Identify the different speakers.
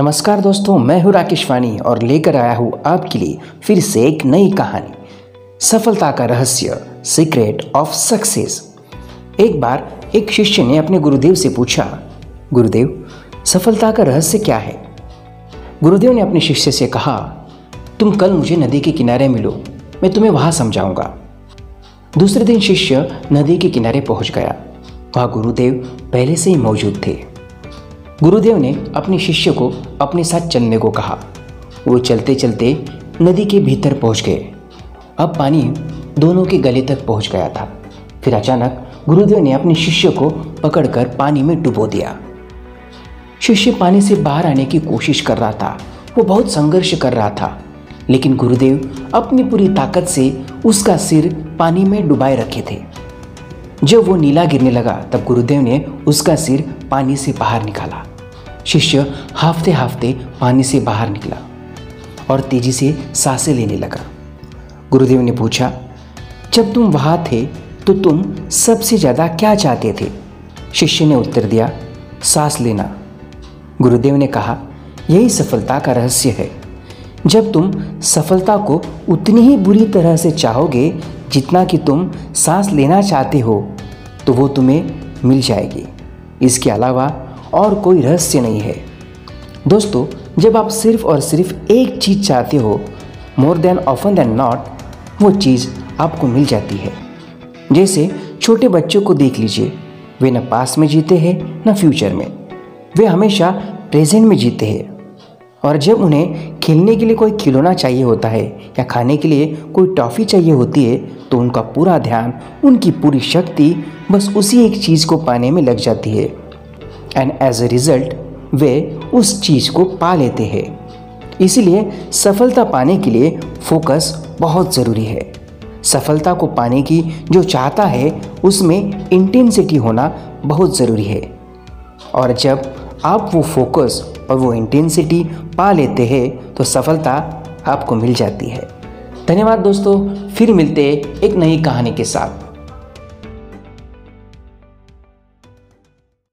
Speaker 1: नमस्कार दोस्तों, मैं हूँ राकेश वानी और लेकर आया हूँ आपके लिए फिर से एक नई कहानी। सफलता का रहस्य सीक्रेट ऑफ़ सक्सेस एक बार एक शिष्य ने अपने गुरुदेव से पूछा, गुरुदेव, सफलता का रहस्य क्या है? गुरुदेव ने अपने शिष्य से कहा, तुम कल मुझे नदी के किनारे मिलो, मैं तुम्हें वहाँ समझाऊँगा। दूसरे दिन शिष्य नदी के किनारे पहुँच गया। वहाँ गुरुदेव पहले से ही मौजूद थे। गुरुदेव ने अपने शिष्य को अपने साथ चलने को कहा। वो चलते चलते नदी के भीतर पहुँच गए। अब पानी दोनों के गले तक पहुँच गया था। फिर अचानक गुरुदेव ने अपने शिष्य को पकड़कर पानी में डुबो दिया। शिष्य पानी से बाहर आने की कोशिश कर रहा था। वो बहुत संघर्ष कर रहा था। लेकिन गुरुदेव अपनी पूरी ताकत से उसका सिर पानी में डुबाए रखे थे। जब वो नीला गिरने लगा, तब गुरुदेव ने उसका सिर पानी से बाहर निकाला। शिष्य हाफते हाफते पानी से बाहर निकला और तेज़ी से साँसें लेने लगा। गुरुदेव ने पूछा, जब तुम वहाँ थे तो तुम सबसे ज़्यादा क्या चाहते थे? शिष्य ने उत्तर दिया, सांस लेना। गुरुदेव ने कहा, यही सफलता का रहस्य है। जब तुम सफलता को उतनी ही बुरी तरह से चाहोगे, जितना कि तुम सांस लेना चाहते हो तो वो तुम्हें मिल जाएगी। इसके अलावा और कोई रहस्य नहीं है। दोस्तों, जब आप सिर्फ़ और सिर्फ़ एक चीज़ चाहते हो more than often than not वो चीज़ आपको मिल जाती है। जैसे छोटे बच्चों को देख लीजिए, वे न पास में जीते हैं, न फ्यूचर में। वे हमेशा प्रेजेंट में जीते हैं। और जब उन्हें खेलने के लिए कोई खिलौना चाहिए होता है, या खाने के लिए कोई टॉफ़ी चाहिए होती है तो उनका पूरा ध्यान, उनकी पूरी शक्ति बस उसी एक चीज़ को पाने में लग जाती है। एंड एज ए रिज़ल्ट वे उस चीज़ को पा लेते हैं। इसलिए सफलता पाने के लिए फोकस बहुत ज़रूरी है। सफलता को पाने की जो चाहता है, उसमें इंटेंसिटी होना बहुत ज़रूरी है। और जब आप वो फोकस और वो इंटेंसिटी पा लेते हैं तो सफलता आपको मिल जाती है। धन्यवाद दोस्तों, फिर मिलते एक नई कहानी के साथ।